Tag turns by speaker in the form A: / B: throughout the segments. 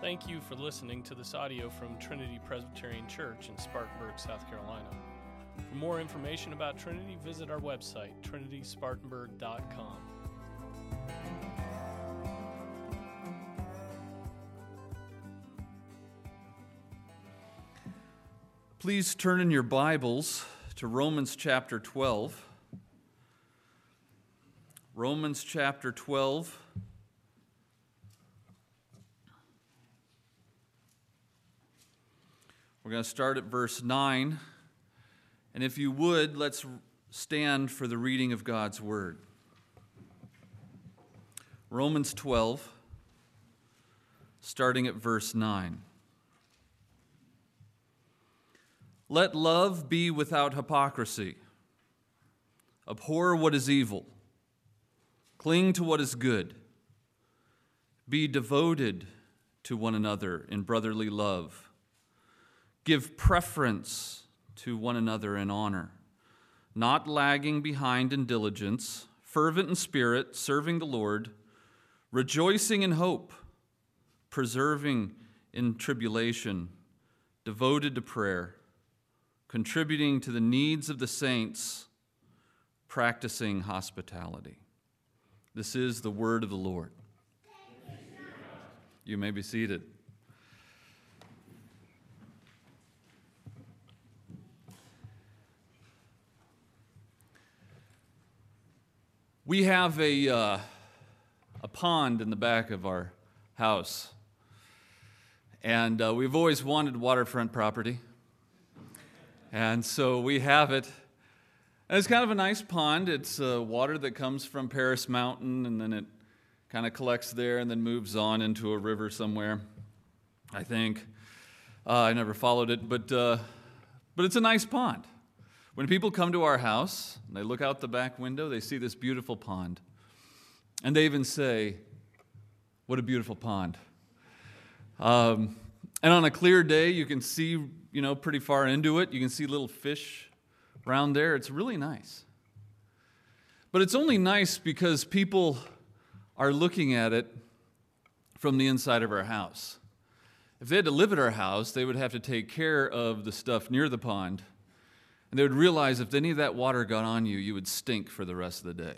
A: Thank you for listening to this audio from Trinity Presbyterian Church in Spartanburg, South Carolina. For more information about Trinity, visit our website, trinityspartanburg.com.
B: Please turn in your Bibles to Romans chapter 12. Romans chapter 12. We're going to start at verse 9. And if you would, let's stand for the reading of God's word. Romans 12, starting at verse 9. Let love be without hypocrisy. Abhor what is evil. Cling to what is good. Be devoted to one another in brotherly love. Give preference to one another in honor, not lagging behind in diligence, fervent in spirit, serving the Lord, rejoicing in hope, preserving in tribulation, devoted to prayer contributing to the needs of the saints, practicing hospitality. This is the word of the Lord. You may be seated. We have a, uh, a pond in the back of our house, and uh, we've always wanted waterfront property. And so we have it. And it's kind of a nice pond. It's uh, water that comes from Paris Mountain, and then it kind of collects there and then moves on into a river somewhere, I think. Uh, I never followed it, but, uh, but it's a nice pond. When people come to our house and they look out the back window, they see this beautiful pond. And they even say, What a beautiful pond. Um, and on a clear day, you can see you know, pretty far into it. You can see little fish around there. It's really nice. But it's only nice because people are looking at it from the inside of our house. If they had to live at our house, they would have to take care of the stuff near the pond. And they would realize if any of that water got on you, you would stink for the rest of the day.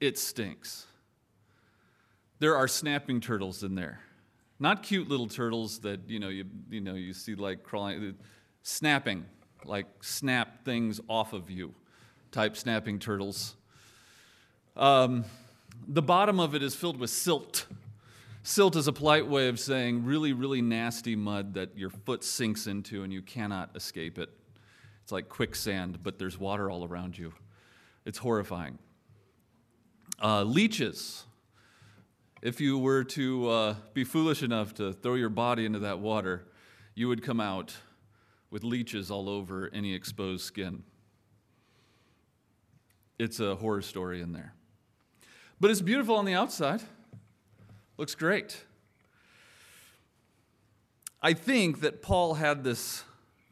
B: It stinks. There are snapping turtles in there. Not cute little turtles that you know you you know you see like crawling, snapping, like snap things off of you, type snapping turtles. Um, the bottom of it is filled with silt. Silt is a polite way of saying really, really nasty mud that your foot sinks into and you cannot escape it. It's like quicksand, but there's water all around you. It's horrifying. Uh, leeches if you were to uh, be foolish enough to throw your body into that water, you would come out with leeches all over any exposed skin. It's a horror story in there. But it's beautiful on the outside. Looks great. I think that Paul had this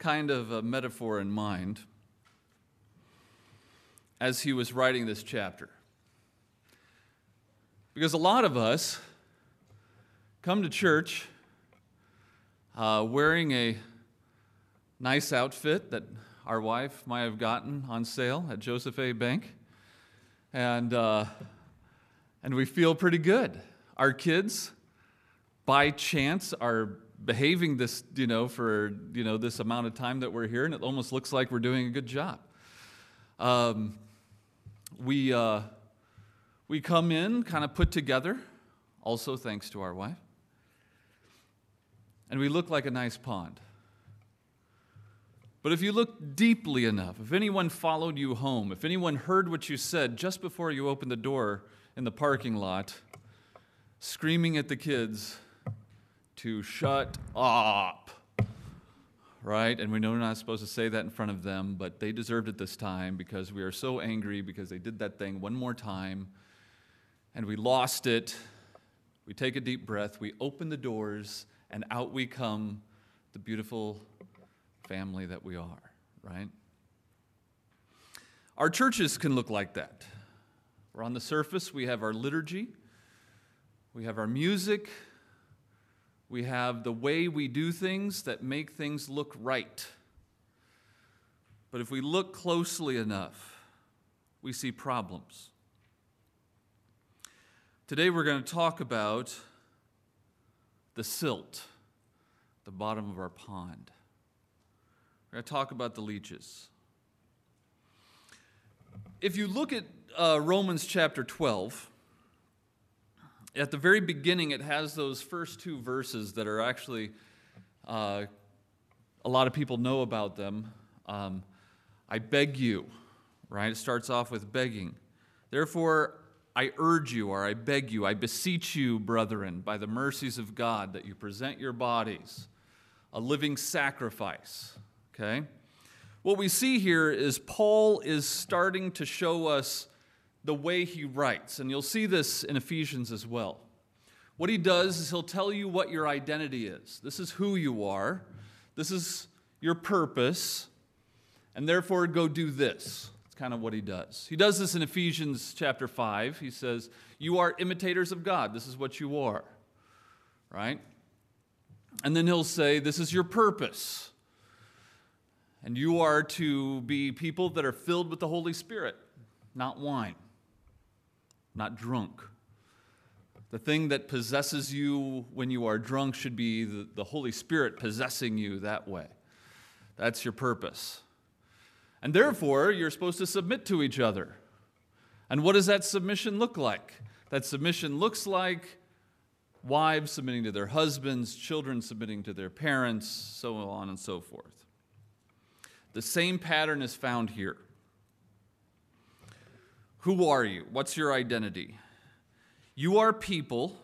B: kind of a metaphor in mind as he was writing this chapter. Because a lot of us come to church uh, wearing a nice outfit that our wife might have gotten on sale at Joseph A. Bank, and, uh, and we feel pretty good. Our kids, by chance, are behaving this, you know, for you know this amount of time that we're here, and it almost looks like we're doing a good job. Um, we. Uh, we come in kind of put together, also thanks to our wife, and we look like a nice pond. But if you look deeply enough, if anyone followed you home, if anyone heard what you said just before you opened the door in the parking lot, screaming at the kids to shut up, right? And we know we're not supposed to say that in front of them, but they deserved it this time because we are so angry because they did that thing one more time and we lost it. We take a deep breath, we open the doors, and out we come, the beautiful family that we are, right? Our churches can look like that. We're on the surface, we have our liturgy, we have our music, we have the way we do things that make things look right. But if we look closely enough, we see problems. Today we're going to talk about the silt, the bottom of our pond. We're going to talk about the leeches. If you look at uh, Romans chapter 12, at the very beginning, it has those first two verses that are actually, uh, a lot of people know about them. Um, I beg you, right? It starts off with begging. Therefore, I urge you, or I beg you, I beseech you, brethren, by the mercies of God, that you present your bodies a living sacrifice. Okay? What we see here is Paul is starting to show us the way he writes. And you'll see this in Ephesians as well. What he does is he'll tell you what your identity is. This is who you are, this is your purpose, and therefore go do this. It's kind of what he does. He does this in Ephesians chapter 5. He says, You are imitators of God. This is what you are, right? And then he'll say, This is your purpose. And you are to be people that are filled with the Holy Spirit, not wine not drunk. The thing that possesses you when you are drunk should be the, the Holy Spirit possessing you that way. That's your purpose. And therefore, you're supposed to submit to each other. And what does that submission look like? That submission looks like wives submitting to their husbands, children submitting to their parents, so on and so forth. The same pattern is found here. Who are you? What's your identity? You are people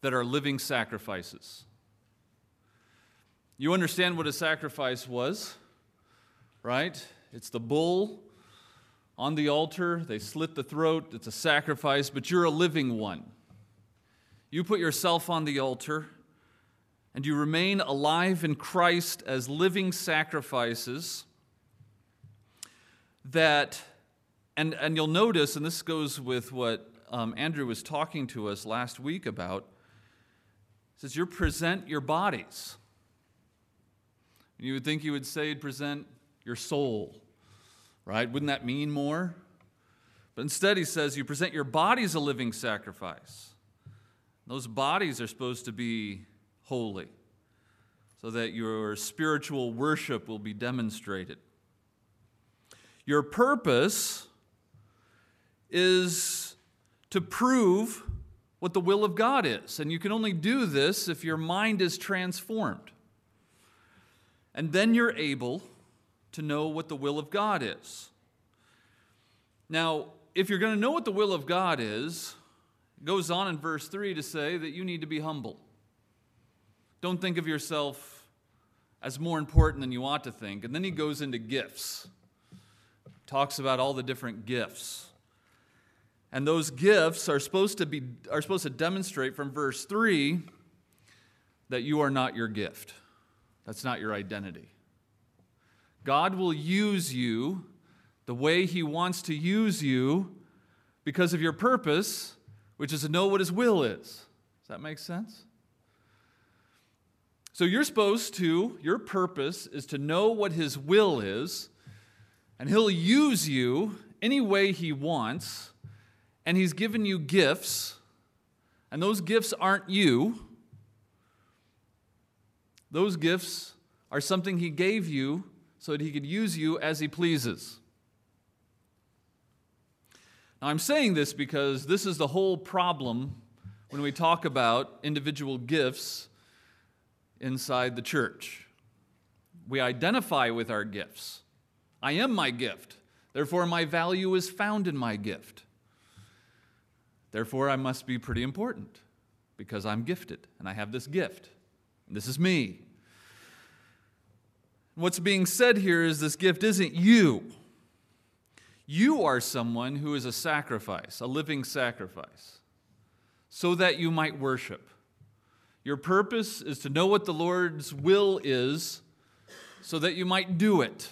B: that are living sacrifices. You understand what a sacrifice was, right? It's the bull on the altar, they slit the throat, it's a sacrifice, but you're a living one. You put yourself on the altar and you remain alive in Christ as living sacrifices that and, and you'll notice, and this goes with what um, Andrew was talking to us last week about, says you present your bodies. You would think you would say present your soul, right? Wouldn't that mean more? But instead, he says you present your bodies a living sacrifice. Those bodies are supposed to be holy so that your spiritual worship will be demonstrated. Your purpose is to prove what the will of God is. And you can only do this if your mind is transformed. And then you're able to know what the will of God is. Now, if you're going to know what the will of God is, it goes on in verse 3 to say that you need to be humble. Don't think of yourself as more important than you ought to think. And then he goes into gifts, talks about all the different gifts. And those gifts are supposed to be are supposed to demonstrate from verse 3 that you are not your gift. That's not your identity. God will use you the way he wants to use you because of your purpose, which is to know what his will is. Does that make sense? So you're supposed to, your purpose is to know what his will is, and he'll use you any way he wants and He's given you gifts, and those gifts aren't you. Those gifts are something He gave you so that He could use you as He pleases. Now, I'm saying this because this is the whole problem when we talk about individual gifts inside the church. We identify with our gifts. I am my gift, therefore, my value is found in my gift. Therefore, I must be pretty important because I'm gifted and I have this gift. This is me. What's being said here is this gift isn't you. You are someone who is a sacrifice, a living sacrifice, so that you might worship. Your purpose is to know what the Lord's will is so that you might do it.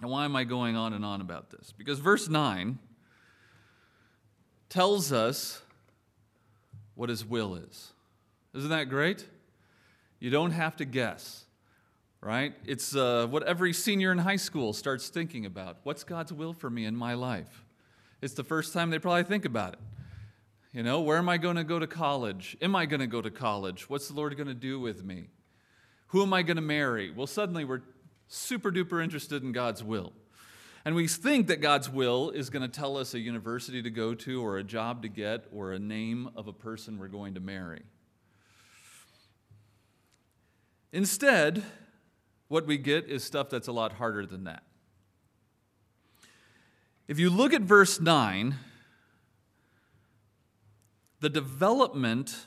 B: And why am I going on and on about this? Because verse 9 tells us what his will is. Isn't that great? You don't have to guess, right? It's uh, what every senior in high school starts thinking about. What's God's will for me in my life? It's the first time they probably think about it. You know, where am I going to go to college? Am I going to go to college? What's the Lord going to do with me? Who am I going to marry? Well, suddenly we're super duper interested in God's will. And we think that God's will is going to tell us a university to go to, or a job to get, or a name of a person we're going to marry. Instead, what we get is stuff that's a lot harder than that. If you look at verse 9, the development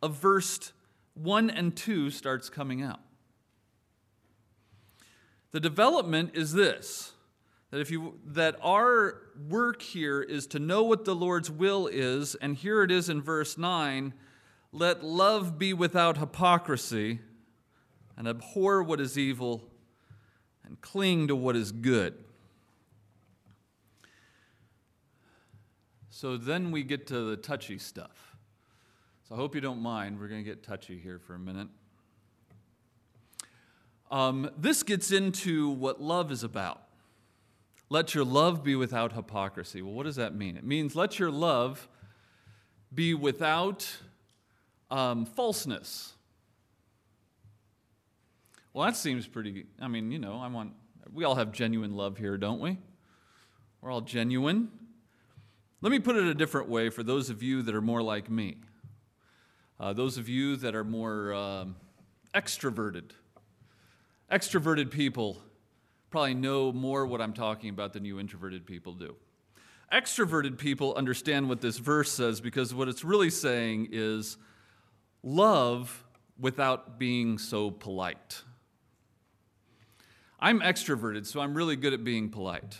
B: of verse 1 and 2 starts coming out. The development is this that if you that our work here is to know what the Lord's will is and here it is in verse 9 let love be without hypocrisy and abhor what is evil and cling to what is good. So then we get to the touchy stuff. So I hope you don't mind. We're going to get touchy here for a minute. Um, this gets into what love is about. Let your love be without hypocrisy. Well, what does that mean? It means let your love be without um, falseness. Well, that seems pretty. I mean, you know, I want. We all have genuine love here, don't we? We're all genuine. Let me put it a different way for those of you that are more like me. Uh, those of you that are more um, extroverted. Extroverted people probably know more what I'm talking about than you introverted people do. Extroverted people understand what this verse says because what it's really saying is love without being so polite. I'm extroverted, so I'm really good at being polite.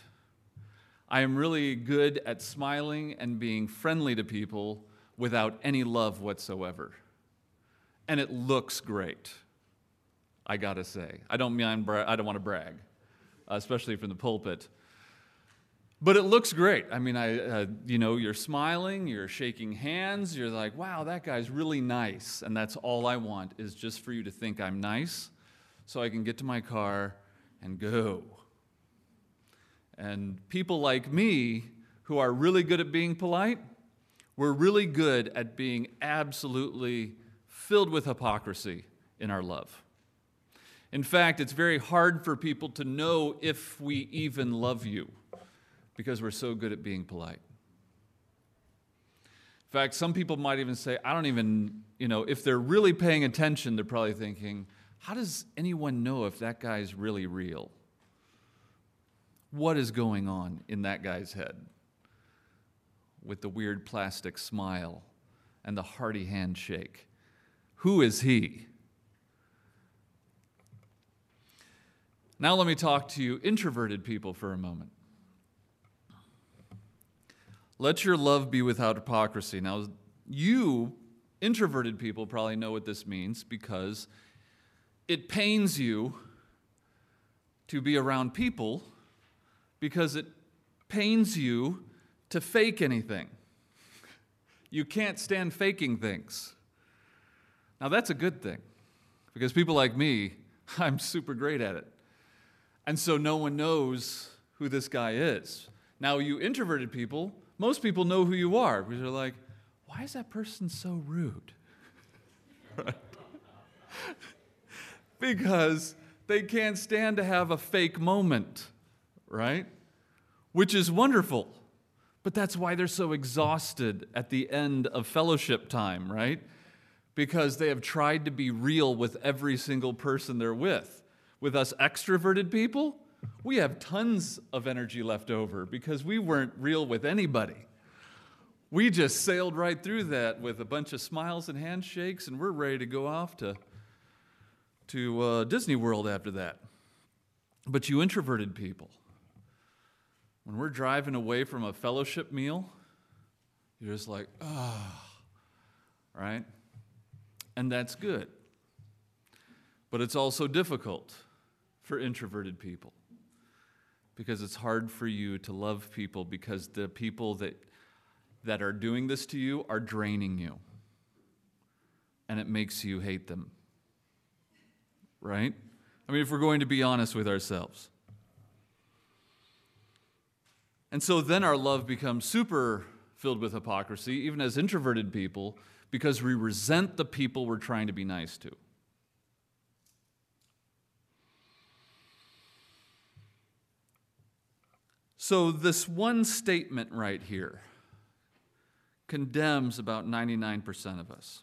B: I am really good at smiling and being friendly to people without any love whatsoever. And it looks great, I gotta say. I don't mean bra- I don't want to brag, especially from the pulpit. But it looks great. I mean, I, uh, you know, you're smiling, you're shaking hands, you're like, wow, that guy's really nice. And that's all I want is just for you to think I'm nice so I can get to my car and go. And people like me who are really good at being polite, we're really good at being absolutely filled with hypocrisy in our love. In fact, it's very hard for people to know if we even love you because we're so good at being polite. In fact, some people might even say, I don't even, you know, if they're really paying attention, they're probably thinking, how does anyone know if that guy's really real? What is going on in that guy's head with the weird plastic smile and the hearty handshake? Who is he? Now, let me talk to you introverted people for a moment. Let your love be without hypocrisy. Now, you, introverted people, probably know what this means because it pains you to be around people because it pains you to fake anything. You can't stand faking things. Now, that's a good thing because people like me, I'm super great at it. And so no one knows who this guy is. Now, you introverted people, most people know who you are because they're like, why is that person so rude? right? because they can't stand to have a fake moment, right? Which is wonderful. But that's why they're so exhausted at the end of fellowship time, right? Because they have tried to be real with every single person they're with. With us extroverted people, we have tons of energy left over because we weren't real with anybody. We just sailed right through that with a bunch of smiles and handshakes, and we're ready to go off to, to uh, Disney World after that. But you introverted people, when we're driving away from a fellowship meal, you're just like, ah, oh, right? And that's good. But it's also difficult for introverted people because it's hard for you to love people because the people that that are doing this to you are draining you. And it makes you hate them. Right? I mean, if we're going to be honest with ourselves. And so then our love becomes super filled with hypocrisy, even as introverted people, because we resent the people we're trying to be nice to. So, this one statement right here condemns about 99% of us.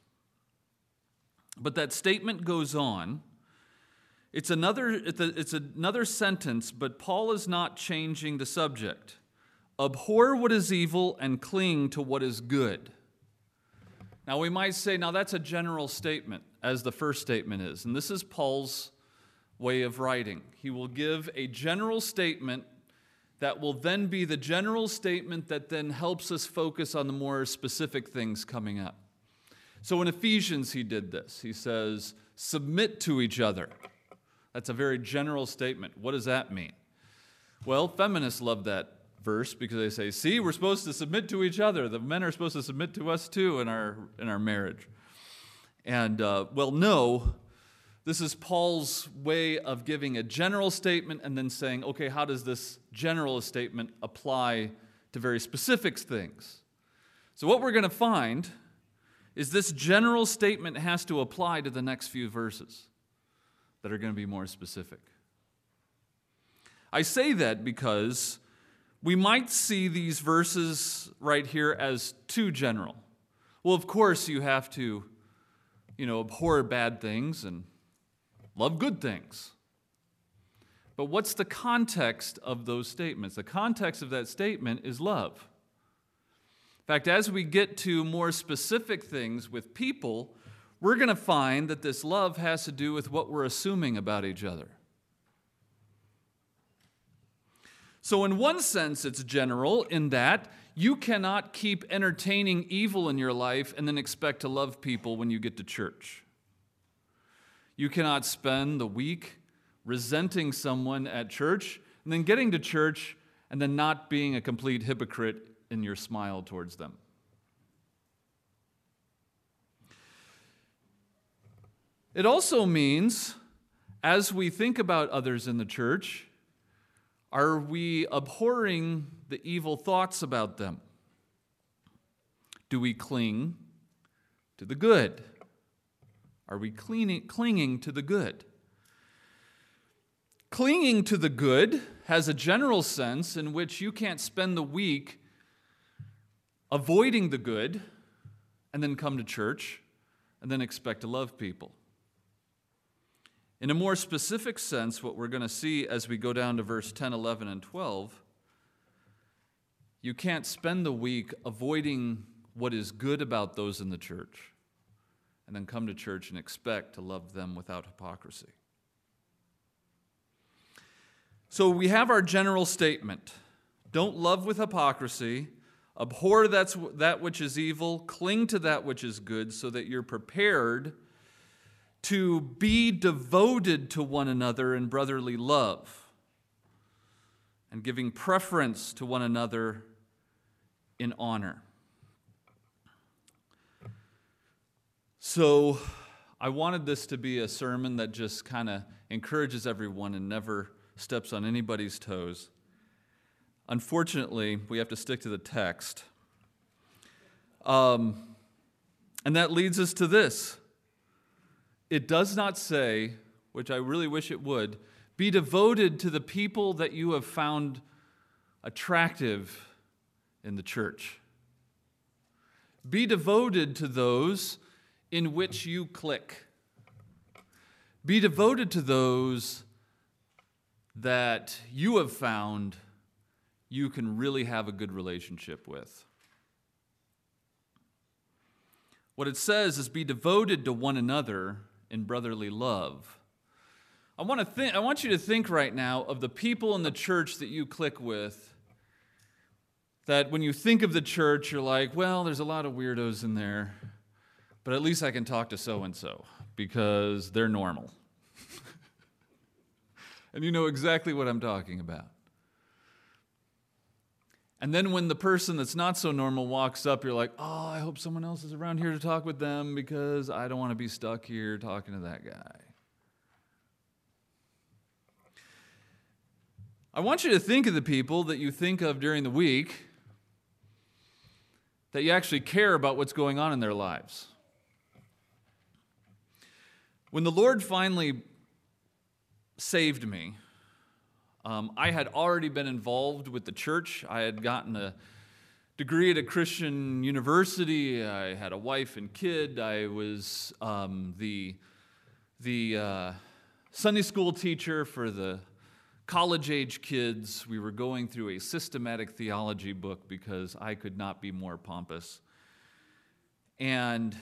B: But that statement goes on. It's another, it's another sentence, but Paul is not changing the subject. Abhor what is evil and cling to what is good. Now, we might say, now that's a general statement, as the first statement is. And this is Paul's way of writing. He will give a general statement that will then be the general statement that then helps us focus on the more specific things coming up. So in Ephesians, he did this. He says, submit to each other. That's a very general statement. What does that mean? Well, feminists love that verse because they say, see, we're supposed to submit to each other. The men are supposed to submit to us too in our, in our marriage. And, uh, well, no, this is Paul's way of giving a general statement and then saying, okay, how does this general statement apply to very specific things? So, what we're going to find is this general statement has to apply to the next few verses that are going to be more specific. I say that because we might see these verses right here as too general. Well, of course, you have to, you know, abhor bad things and love good things. But what's the context of those statements? The context of that statement is love. In fact, as we get to more specific things with people, we're going to find that this love has to do with what we're assuming about each other. So, in one sense, it's general in that you cannot keep entertaining evil in your life and then expect to love people when you get to church. You cannot spend the week resenting someone at church and then getting to church and then not being a complete hypocrite in your smile towards them. It also means, as we think about others in the church, are we abhorring the evil thoughts about them? Do we cling to the good? Are we cleaning, clinging to the good? Clinging to the good has a general sense in which you can't spend the week avoiding the good and then come to church and then expect to love people. In a more specific sense, what we're going to see as we go down to verse 10, 11, and 12, you can't spend the week avoiding what is good about those in the church and then come to church and expect to love them without hypocrisy. So we have our general statement don't love with hypocrisy, abhor that's, that which is evil, cling to that which is good, so that you're prepared to be devoted to one another in brotherly love and giving preference to one another in honor. So I wanted this to be a sermon that just kind of encourages everyone and never steps on anybody's toes. Unfortunately, we have to stick to the text. Um, and that leads us to this. It does not say, which I really wish it would, be devoted to the people that you have found attractive in the church. Be devoted to those in which you click. Be devoted to those that you have found you can really have a good relationship with. What it says is be devoted to one another in brotherly love. I want, to think, I want you to think right now of the people in the church that you click with. That when you think of the church, you're like, well, there's a lot of weirdos in there but at least I can talk to so and so because they're normal. and you know exactly what I'm talking about. And then when the person that's not so normal walks up, you're like, oh, I hope someone else is around here to talk with them because I don't want to be stuck here talking to that guy. I want you to think of the people that you think of during the week that you actually care about what's going on in their lives. When the Lord finally saved me, um, I had already been involved with the church. I had gotten a degree at a Christian university. I had a wife and kid. I was um, the, the uh, Sunday school teacher for the college age kids. We were going through a systematic theology book because I could not be more pompous. And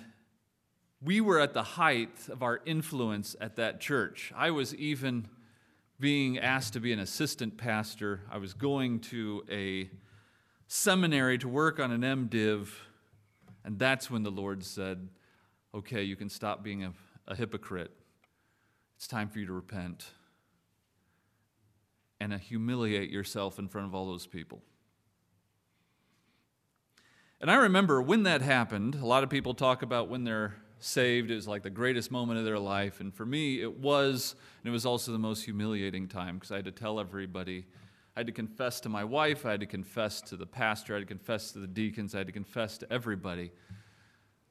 B: we were at the height of our influence at that church. I was even being asked to be an assistant pastor. I was going to a seminary to work on an MDiv, and that's when the Lord said, Okay, you can stop being a, a hypocrite. It's time for you to repent and humiliate yourself in front of all those people. And I remember when that happened, a lot of people talk about when they're saved is like the greatest moment of their life. And for me, it was, and it was also the most humiliating time because I had to tell everybody. I had to confess to my wife, I had to confess to the pastor, I had to confess to the deacons, I had to confess to everybody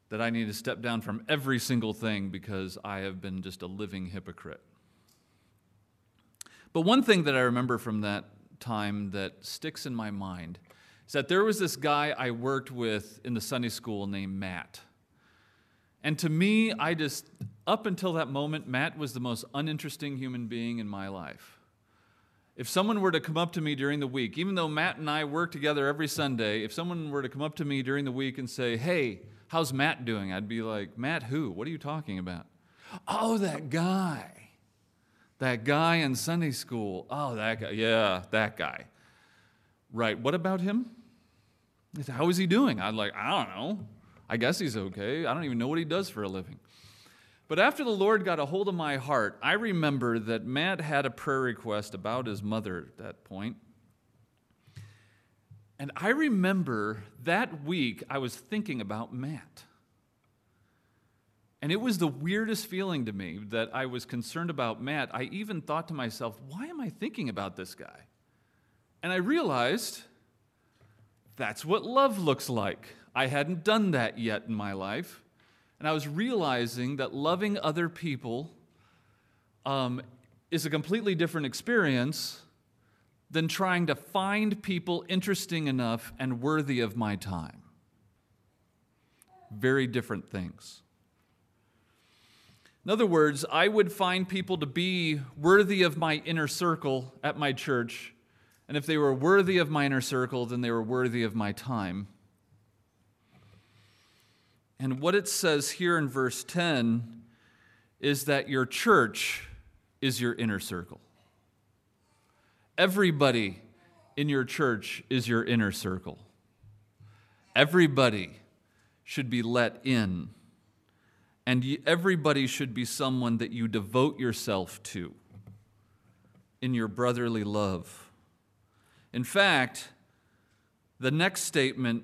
B: that I need to step down from every single thing because I have been just a living hypocrite. But one thing that I remember from that time that sticks in my mind is that there was this guy I worked with in the Sunday school named Matt. And to me, I just, up until that moment, Matt was the most uninteresting human being in my life. If someone were to come up to me during the week, even though Matt and I work together every Sunday, if someone were to come up to me during the week and say, Hey, how's Matt doing? I'd be like, Matt, who? What are you talking about? Oh, that guy. That guy in Sunday school. Oh, that guy. Yeah, that guy. Right. What about him? How is he doing? I'd like, I don't know. I guess he's okay. I don't even know what he does for a living. But after the Lord got a hold of my heart, I remember that Matt had a prayer request about his mother at that point. And I remember that week I was thinking about Matt. And it was the weirdest feeling to me that I was concerned about Matt. I even thought to myself, why am I thinking about this guy? And I realized that's what love looks like. I hadn't done that yet in my life. And I was realizing that loving other people um, is a completely different experience than trying to find people interesting enough and worthy of my time. Very different things. In other words, I would find people to be worthy of my inner circle at my church. And if they were worthy of my inner circle, then they were worthy of my time. And what it says here in verse 10 is that your church is your inner circle. Everybody in your church is your inner circle. Everybody should be let in and everybody should be someone that you devote yourself to in your brotherly love. In fact, the next statement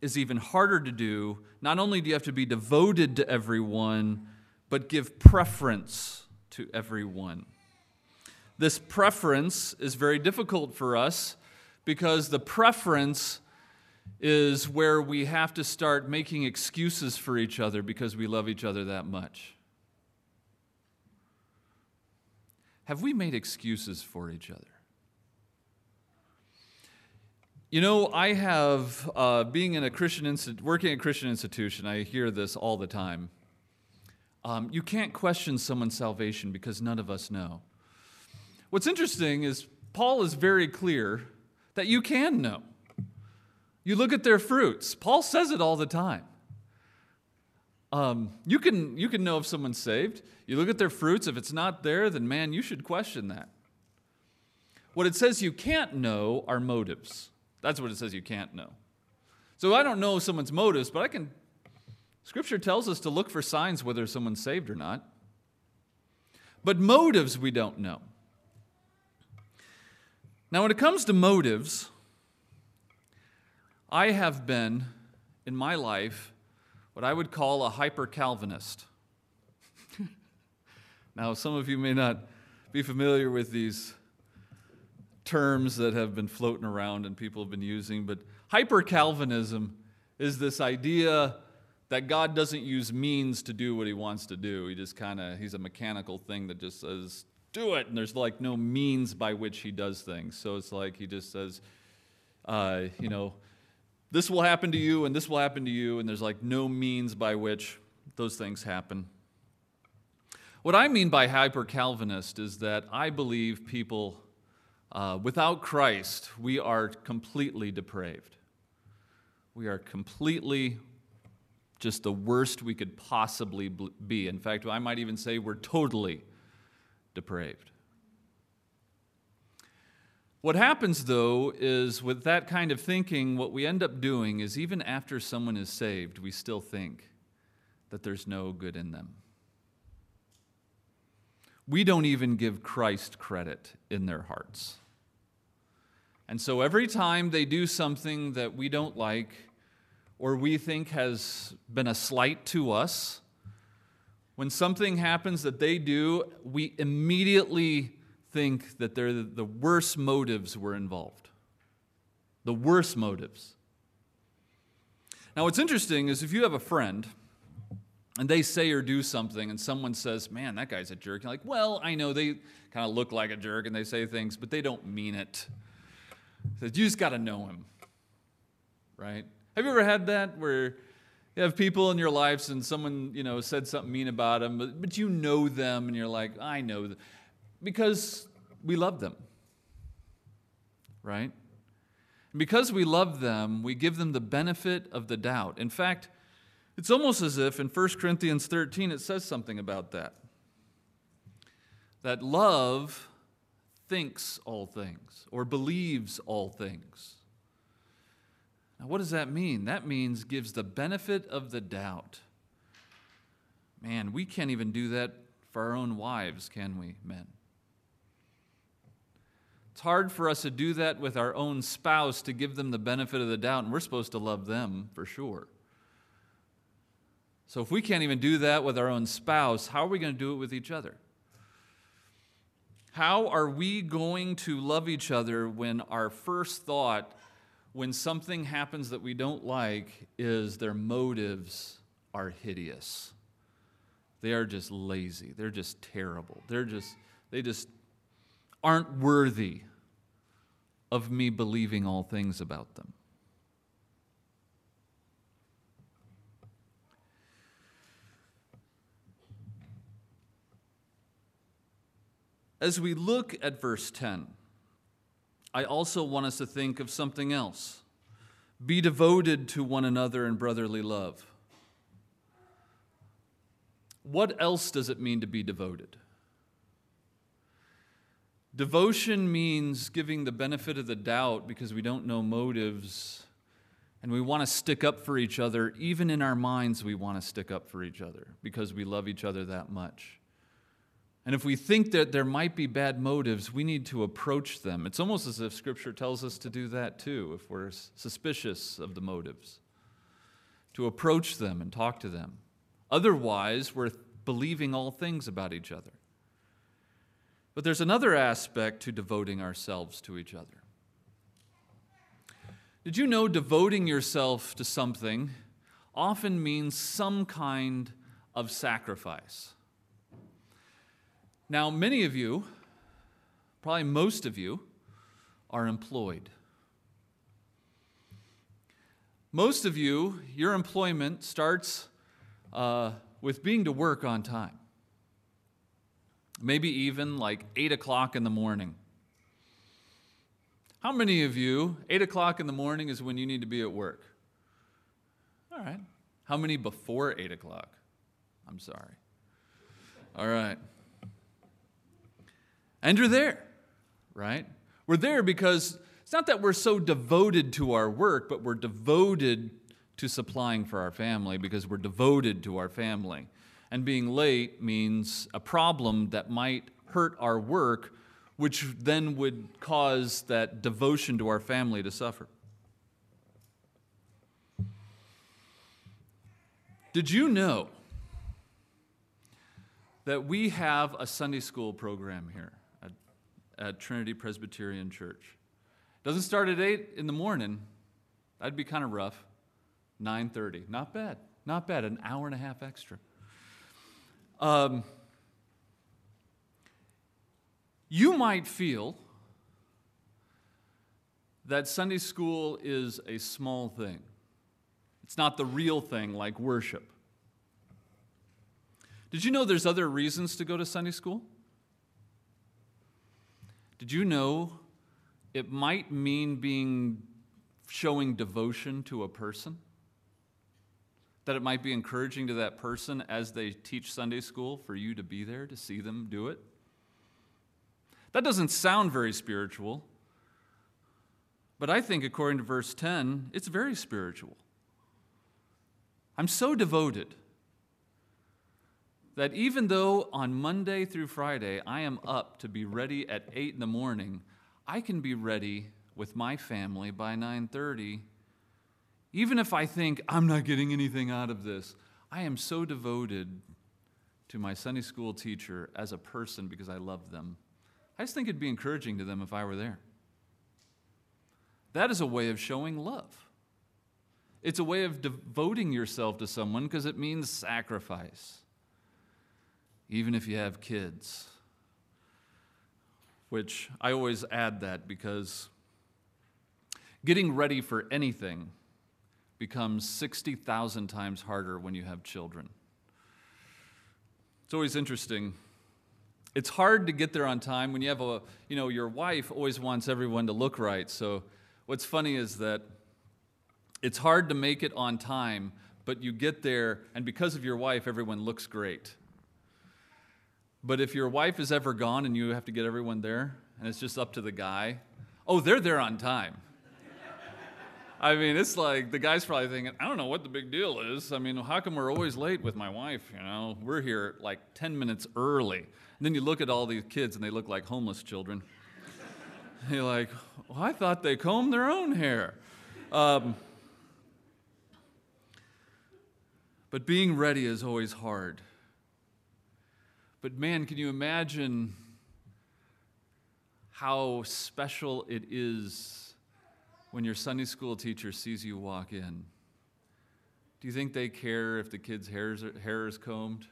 B: is even harder to do. Not only do you have to be devoted to everyone, but give preference to everyone. This preference is very difficult for us because the preference is where we have to start making excuses for each other because we love each other that much. Have we made excuses for each other? You know, I have, uh, being in a Christian, institu- working at a Christian institution, I hear this all the time. Um, you can't question someone's salvation because none of us know. What's interesting is Paul is very clear that you can know. You look at their fruits. Paul says it all the time. Um, you, can, you can know if someone's saved. You look at their fruits. If it's not there, then man, you should question that. What it says you can't know are motives. That's what it says you can't know. So I don't know someone's motives, but I can. Scripture tells us to look for signs whether someone's saved or not. But motives we don't know. Now, when it comes to motives, I have been, in my life, what I would call a hyper Calvinist. now, some of you may not be familiar with these terms that have been floating around and people have been using, but hyper Calvinism is this idea that God doesn't use means to do what he wants to do. He just kind of, he's a mechanical thing that just says, do it. And there's like no means by which he does things. So it's like he just says, uh, you know, this will happen to you and this will happen to you. And there's like no means by which those things happen. What I mean by hyper Calvinist is that I believe people, uh, without Christ, we are completely depraved. We are completely just the worst we could possibly be. In fact, I might even say we're totally depraved. What happens, though, is with that kind of thinking, what we end up doing is even after someone is saved, we still think that there's no good in them. We don't even give Christ credit in their hearts. And so every time they do something that we don't like, or we think has been a slight to us, when something happens that they do, we immediately think that they're the worst motives were involved. The worst motives. Now, what's interesting is if you have a friend and they say or do something, and someone says, Man, that guy's a jerk, you're like, Well, I know they kind of look like a jerk and they say things, but they don't mean it. So you just got to know him, right? Have you ever had that where you have people in your lives and someone, you know, said something mean about them, but, but you know them and you're like, I know them. Because we love them. Right? And because we love them, we give them the benefit of the doubt. In fact, it's almost as if in 1 Corinthians 13 it says something about that. That love thinks all things or believes all things. Now, what does that mean? That means gives the benefit of the doubt. Man, we can't even do that for our own wives, can we, men? It's hard for us to do that with our own spouse to give them the benefit of the doubt, and we're supposed to love them for sure. So if we can't even do that with our own spouse, how are we going to do it with each other? How are we going to love each other when our first thought when something happens that we don't like is their motives are hideous. They are just lazy. They're just terrible. They're just, they just aren't worthy of me believing all things about them. As we look at verse 10, I also want us to think of something else. Be devoted to one another in brotherly love. What else does it mean to be devoted? Devotion means giving the benefit of the doubt because we don't know motives and we want to stick up for each other. Even in our minds, we want to stick up for each other because we love each other that much. And if we think that there might be bad motives, we need to approach them. It's almost as if Scripture tells us to do that too, if we're suspicious of the motives, to approach them and talk to them. Otherwise, we're believing all things about each other. But there's another aspect to devoting ourselves to each other. Did you know devoting yourself to something often means some kind of sacrifice? Now, many of you, probably most of you, are employed. Most of you, your employment starts uh, with being to work on time. Maybe even like 8 o'clock in the morning. How many of you, 8 o'clock in the morning is when you need to be at work? All right. How many before 8 o'clock? I'm sorry. All right. And you're there, right? We're there because it's not that we're so devoted to our work, but we're devoted to supplying for our family because we're devoted to our family. And being late means a problem that might hurt our work, which then would cause that devotion to our family to suffer. Did you know that we have a Sunday school program here? At, Trinity Presbyterian Church? Doesn't start at 8 in the morning. That'd be kind of rough. 9:30. Not bad. Not bad. An hour and a half extra. Um, you might feel that Sunday school is a small thing. It's not the real thing like worship. Did you know there's other reasons to go to Sunday school? Did you know it might mean being showing devotion to a person? That it might be encouraging to that person as they teach Sunday school for you to be there to see them do it? That doesn't sound very spiritual, but I think, according to verse 10, it's very spiritual. I'm so devoted that even though on Monday through Friday I am up to be ready at 8 in the morning, I can be ready with my family by 9:30 even if I think I'm not getting anything out of this. I am so devoted to my Sunday school teacher as a person because I love them. I just think it'd be encouraging to them if I were there. That is a way of showing love. It's a way of devoting yourself to someone because it means sacrifice, even if you have kids. Which I always add that because getting ready for anything becomes 60,000 times harder when you have children. It's always interesting. It's hard to get there on time when you have a, you know, your wife always wants everyone to look right. So what's funny is that it's hard to make it on time, but you get there, and because of your wife, everyone looks great. But if your wife is ever gone and you have to get everyone there, and it's just up to the guy, oh, they're there on time. I mean, it's like the guy's probably thinking, I don't know what the big deal is. I mean, how come we're always late with my wife? You know, we're here like 10 minutes early. And then you look at all these kids and they look like homeless children. You're like, well, I thought they combed their own hair. Um, but being ready is always hard. But man, can you imagine how special it is when your Sunday school teacher sees you walk in? Do you think they care if the kid's hair is combed?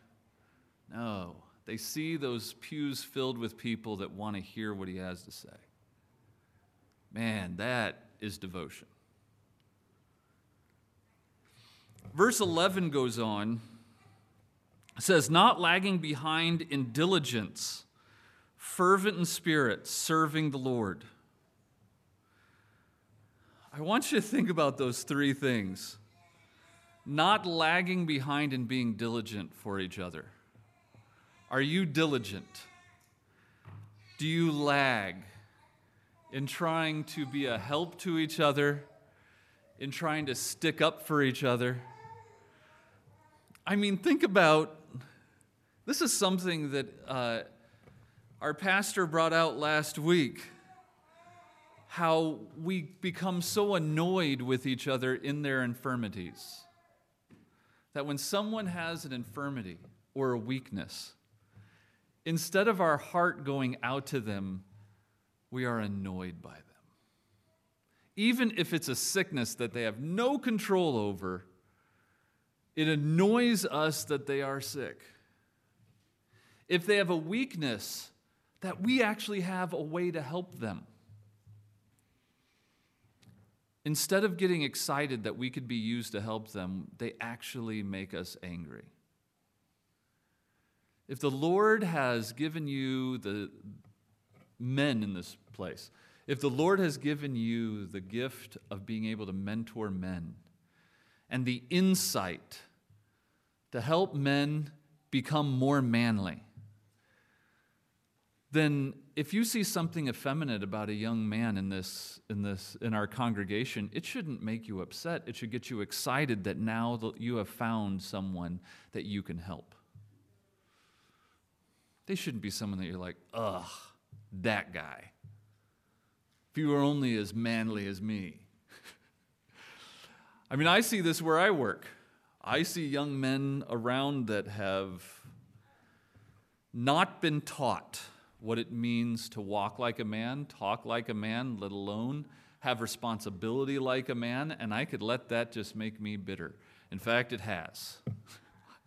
B: No. They see those pews filled with people that want to hear what he has to say. Man, that is devotion. Verse 11 goes on. Says, Not lagging behind in diligence, fervent in spirit, serving the Lord. I want you to think about those three things. Not lagging behind and being diligent for each other. Are you diligent? Do you lag in trying to be a help to each other, in trying to stick up for each other? I mean, think about this is something that uh, our pastor brought out last week how we become so annoyed with each other in their infirmities. That when someone has an infirmity or a weakness, instead of our heart going out to them, we are annoyed by them. Even if it's a sickness that they have no control over, it annoys us that they are sick. If they have a weakness, that we actually have a way to help them. Instead of getting excited that we could be used to help them, they actually make us angry. If the Lord has given you the men in this place, if the Lord has given you the gift of being able to mentor men and the insight to help men become more manly, then if you see something effeminate about a young man in this in this in our congregation it shouldn't make you upset. It should get you excited that now you have found someone that you can help. They shouldn't be someone that you're like ugh that guy. If you were only as manly as me. I mean i see this where i work. I see young men around that have not been taught what it means to walk like a man, talk like a man, let alone have responsibility like a man, and I could let that just make me bitter. In fact, it has.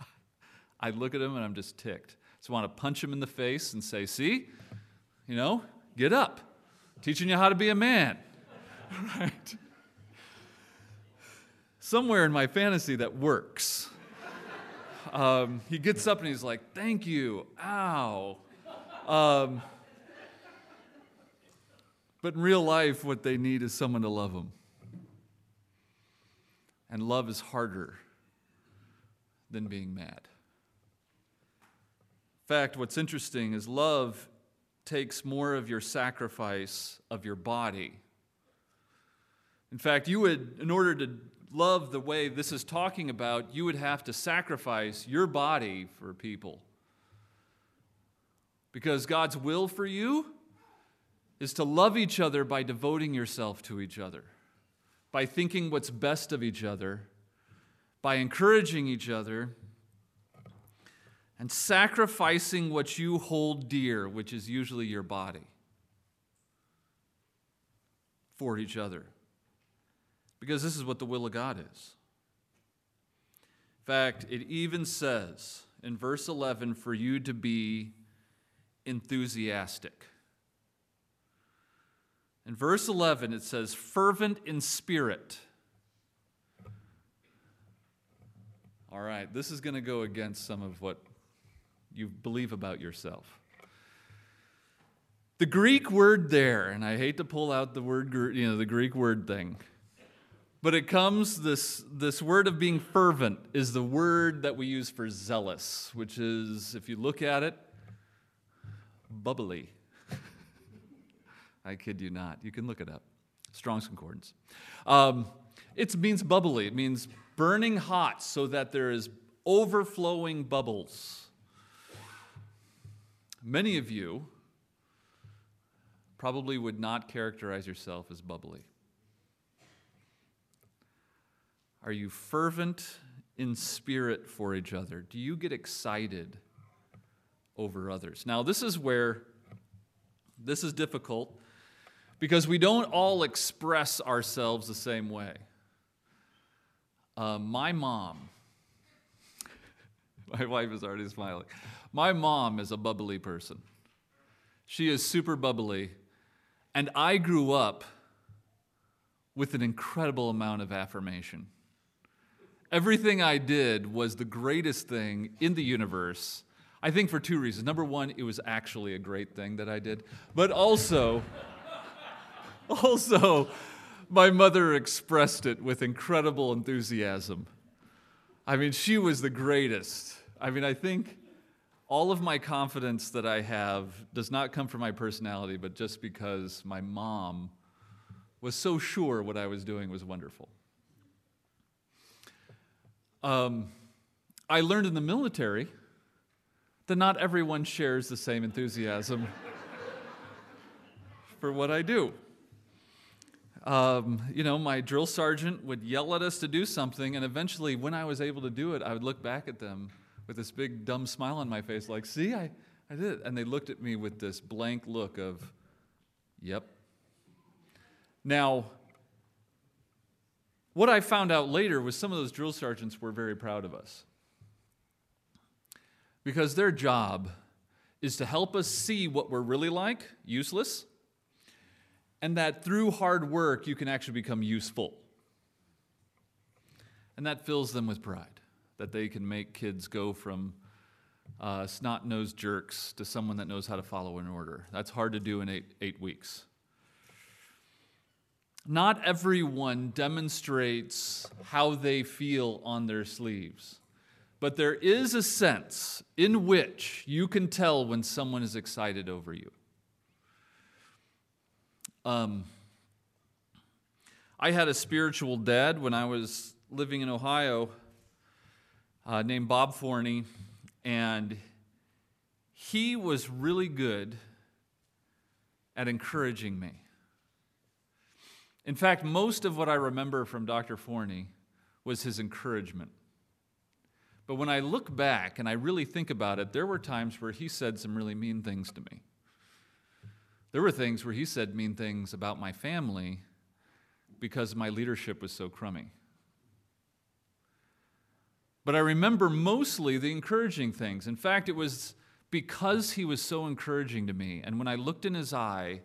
B: I look at him and I'm just ticked. I want to punch him in the face and say, See, you know, get up. teaching you how to be a man. right? Somewhere in my fantasy that works. Um, he gets up and he's like, Thank you. Ow. Um, but in real life, what they need is someone to love them. And love is harder than being mad. In fact, what's interesting is love takes more of your sacrifice of your body. In fact, you would, in order to love the way this is talking about, you would have to sacrifice your body for people. Because God's will for you is to love each other by devoting yourself to each other, by thinking what's best of each other, by encouraging each other, and sacrificing what you hold dear, which is usually your body, for each other. Because this is what the will of God is. In fact, it even says in verse 11 for you to be enthusiastic. In verse 11, it says, fervent in spirit. All right, this is going to go against some of what you believe about yourself. The Greek word there, and I hate to pull out the word, you know, the Greek word thing, but it comes, this, this word of being fervent is the word that we use for zealous, which is, if you look at it, bubbly. I kid you not. You can look it up. Strong's Concordance. Um, it means bubbly. It means burning hot so that there is overflowing bubbles. Many of you probably would not characterize yourself as bubbly. Are you fervent in spirit for each other? Do you get excited over others? Now, this is where this is difficult because we don't all express ourselves the same way. Uh, my mom, my wife is already smiling. My mom is a bubbly person. She is super bubbly. And I grew up with an incredible amount of affirmation. Everything I did was the greatest thing in the universe. I think for two reasons. Number one, it was actually a great thing that I did. But also, also, my mother expressed it with incredible enthusiasm. I mean, she was the greatest. I mean, I think all of my confidence that I have does not come from my personality, but just because my mom was so sure what I was doing was wonderful. Um, I learned in the military that not everyone shares the same enthusiasm for what I do. Um, you know, my drill sergeant would yell at us to do something, and eventually, when I was able to do it, I would look back at them with this big dumb smile on my face, like, see, I, I did it. And they looked at me with this blank look of, yep. Now, what I found out later was some of those drill sergeants were very proud of us. Because their job is to help us see what we're really like, useless, and that through hard work you can actually become useful. And that fills them with pride that they can make kids go from uh, snot nosed jerks to someone that knows how to follow an order. That's hard to do in eight, eight weeks. Not everyone demonstrates how they feel on their sleeves, but there is a sense in which you can tell when someone is excited over you. Um, I had a spiritual dad when I was living in Ohio uh, named Bob Forney, and he was really good at encouraging me. In fact, most of what I remember from Dr. Forney was his encouragement. But when I look back and I really think about it, there were times where he said some really mean things to me. There were things where he said mean things about my family because my leadership was so crummy. But I remember mostly the encouraging things. In fact, it was because he was so encouraging to me, and when I looked in his eye,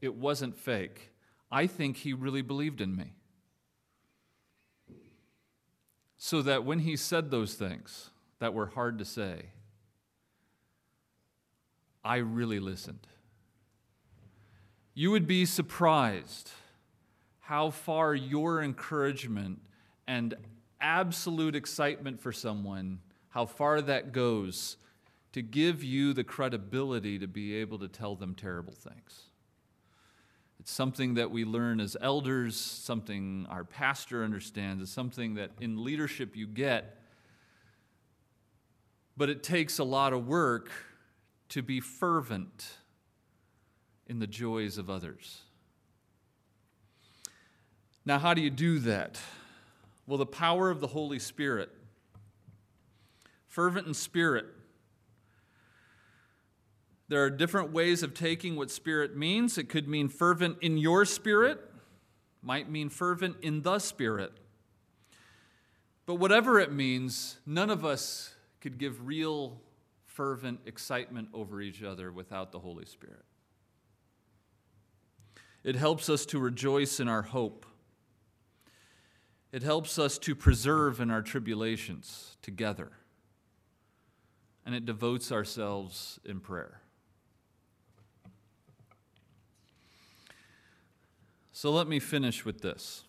B: it wasn't fake. I think he really believed in me. So that when he said those things that were hard to say, I really listened. You would be surprised how far your encouragement and absolute excitement for someone, how far that goes to give you the credibility to be able to tell them terrible things. It's something that we learn as elders, something our pastor understands, it's something that in leadership you get. But it takes a lot of work to be fervent in the joys of others. Now, how do you do that? Well, the power of the Holy Spirit. Fervent in spirit. There are different ways of taking what spirit means. It could mean fervent in your spirit, might mean fervent in the spirit. But whatever it means, none of us could give real fervent excitement over each other without the Holy Spirit. It helps us to rejoice in our hope. It helps us to preserve in our tribulations together. And it devotes ourselves in prayer. So let me finish with this.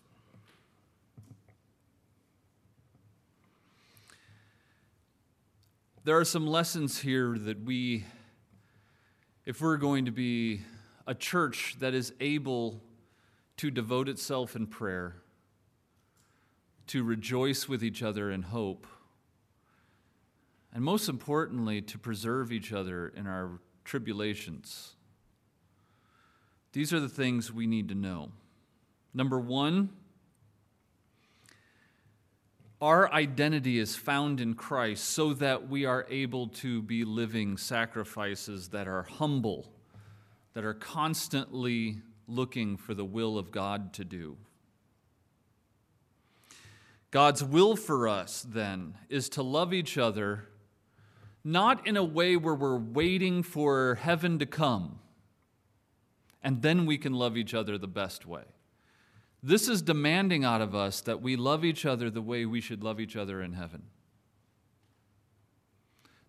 B: There are some lessons here that we, if we're going to be a church that is able to devote itself in prayer, to rejoice with each other in hope, and most importantly, to preserve each other in our tribulations. These are the things we need to know. Number one, our identity is found in Christ so that we are able to be living sacrifices that are humble that are constantly looking for the will of God to do. God's will for us, then, is to love each other not in a way where we're waiting for heaven to come and then we can love each other the best way. This is demanding out of us that we love each other the way we should love each other in heaven.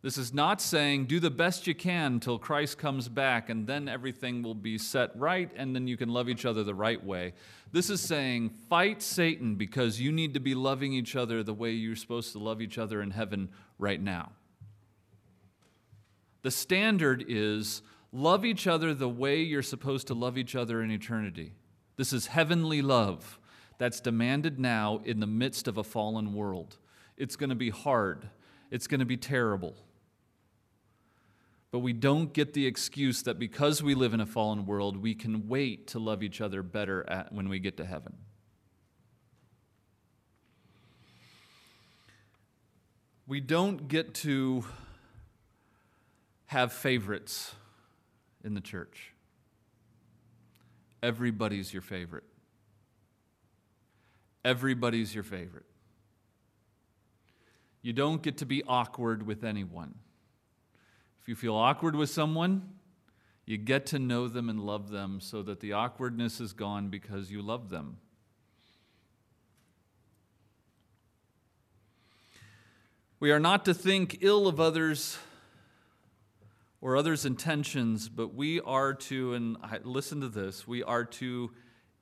B: This is not saying do the best you can till Christ comes back and then everything will be set right and then you can love each other the right way. This is saying fight Satan because you need to be loving each other the way you're supposed to love each other in heaven right now. The standard is love each other the way you're supposed to love each other in eternity. This is heavenly love that's demanded now in the midst of a fallen world. It's going to be hard, it's going to be terrible. But we don't get the excuse that because we live in a fallen world, we can wait to love each other better at, when we get to heaven. We don't get to have favorites in the church. Everybody's your favorite. Everybody's your favorite. You don't get to be awkward with anyone. If you feel awkward with someone, you get to know them and love them so that the awkwardness is gone because you love them. We are not to think ill of others or others' intentions, but we are to, and listen to this, we are to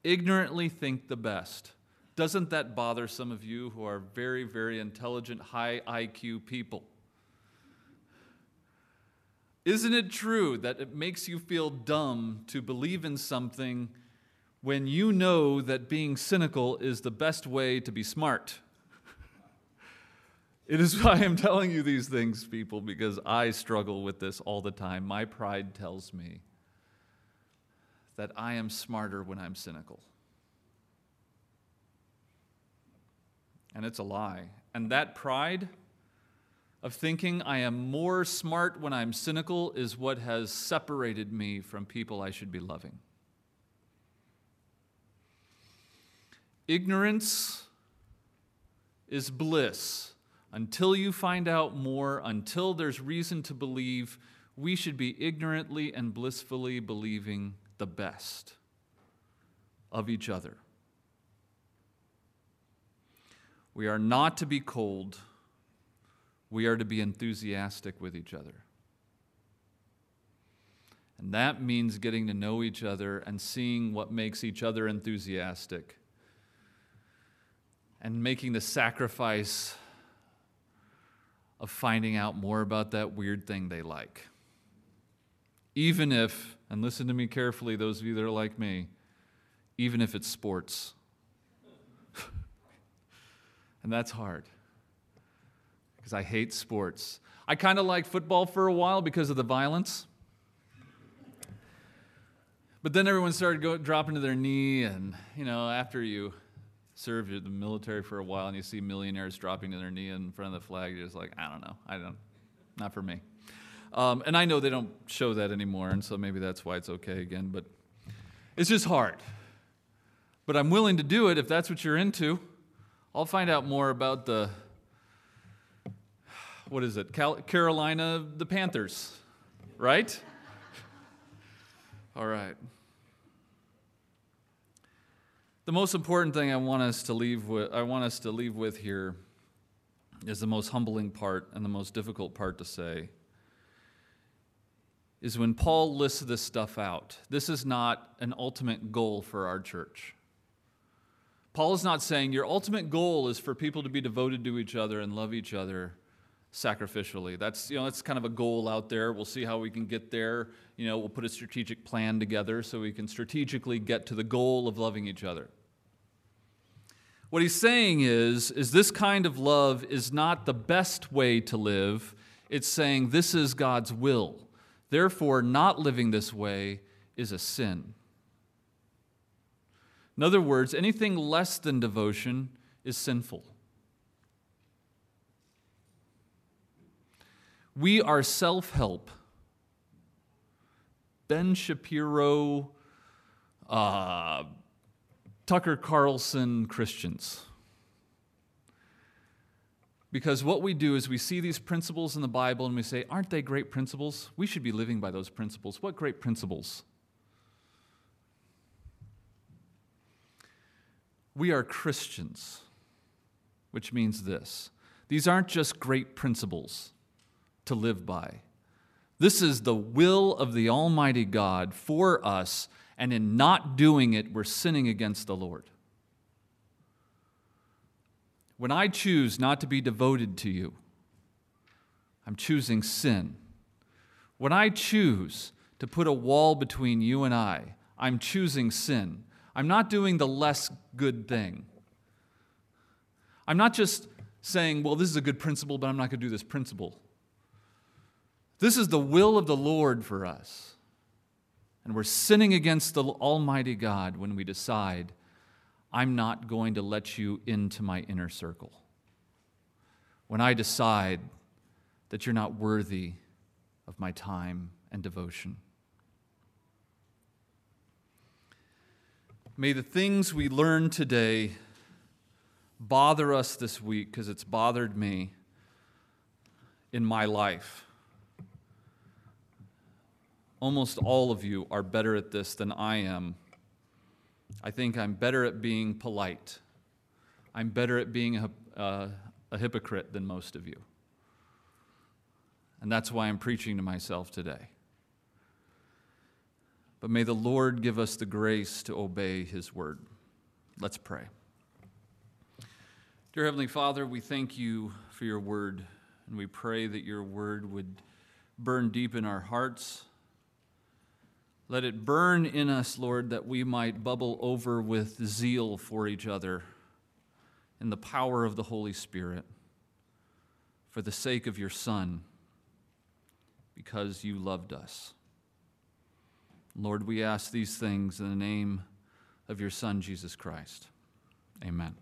B: ignorantly think the best. Doesn't that bother some of you who are very, very intelligent, high IQ people? Isn't it true that it makes you feel dumb to believe in something when you know that being cynical is the best way to be smart? It is why I'm telling you these things, people, because I struggle with this all the time. My pride tells me that I am smarter when I'm cynical. And it's a lie. And that pride of thinking I am more smart when I'm cynical is what has separated me from people I should be loving. Ignorance is bliss until you find out more, until there's reason to believe we should be ignorantly and blissfully believing the best of each other. We are not to be cold, we are to be enthusiastic with each other. And that means getting to know each other and seeing what makes each other enthusiastic and making the sacrifice of finding out more about that weird thing they like. Even if, and listen to me carefully, those of you that are like me, even if it's sports. and that's hard because I hate sports. I kind of liked football for a while because of the violence. But then everyone started go, dropping to their knee, and you know, after you serve the military for a while and you see millionaires dropping to their knee in front of the flag, you're just like, I don't know, I don't, not for me. Um, and I know they don't show that anymore, and so maybe that's why it's okay again. But it's just hard. But I'm willing to do it if that's what you're into. I'll find out more about the what is it? Cal- Carolina, the Panthers, right? All right. The most important thing I want us to leave with, I want us to leave with here is the most humbling part and the most difficult part to say is when Paul lists this stuff out. This is not an ultimate goal for our church. Paul is not saying your ultimate goal is for people to be devoted to each other and love each other sacrificially. That's, you know, that's kind of a goal out there. We'll see how we can get there. You know, we'll put a strategic plan together so we can strategically get to the goal of loving each other. What he's saying is, is this kind of love is not the best way to live. It's saying this is God's will. Therefore, not living this way is a sin. In other words, anything less than devotion is sinful. We are self help, Ben Shapiro, uh, Tucker Carlson Christians. Because what we do is we see these principles in the Bible and we say, aren't they great principles? We should be living by those principles. What great principles? We are Christians, which means this these aren't just great principles to live by. This is the will of the Almighty God for us, and in not doing it, we're sinning against the Lord. When I choose not to be devoted to you, I'm choosing sin. When I choose to put a wall between you and I, I'm choosing sin. I'm not doing the less good thing. I'm not just saying, well, this is a good principle, but I'm not going to do this principle. This is the will of the Lord for us. And we're sinning against the Almighty God when we decide, I'm not going to let you into my inner circle. When I decide that you're not worthy of my time and devotion. May the things we learn today bother us this week because it's bothered me in my life almost all of you are better at this than I am. I think I'm better at being polite. I'm better at being a, uh, a hypocrite than most of you. And that's why I'm preaching to myself today. But may the Lord give us the grace to obey His word. Let's pray. Dear Heavenly Father, we thank you for your word, and we pray that your word would burn deep in our hearts let it burn in us, Lord, that we might bubble over with zeal for each other in the power of the Holy Spirit for the sake of your Son, because you loved us. Lord, we ask these things in the name of your Son, Jesus Christ. Amen.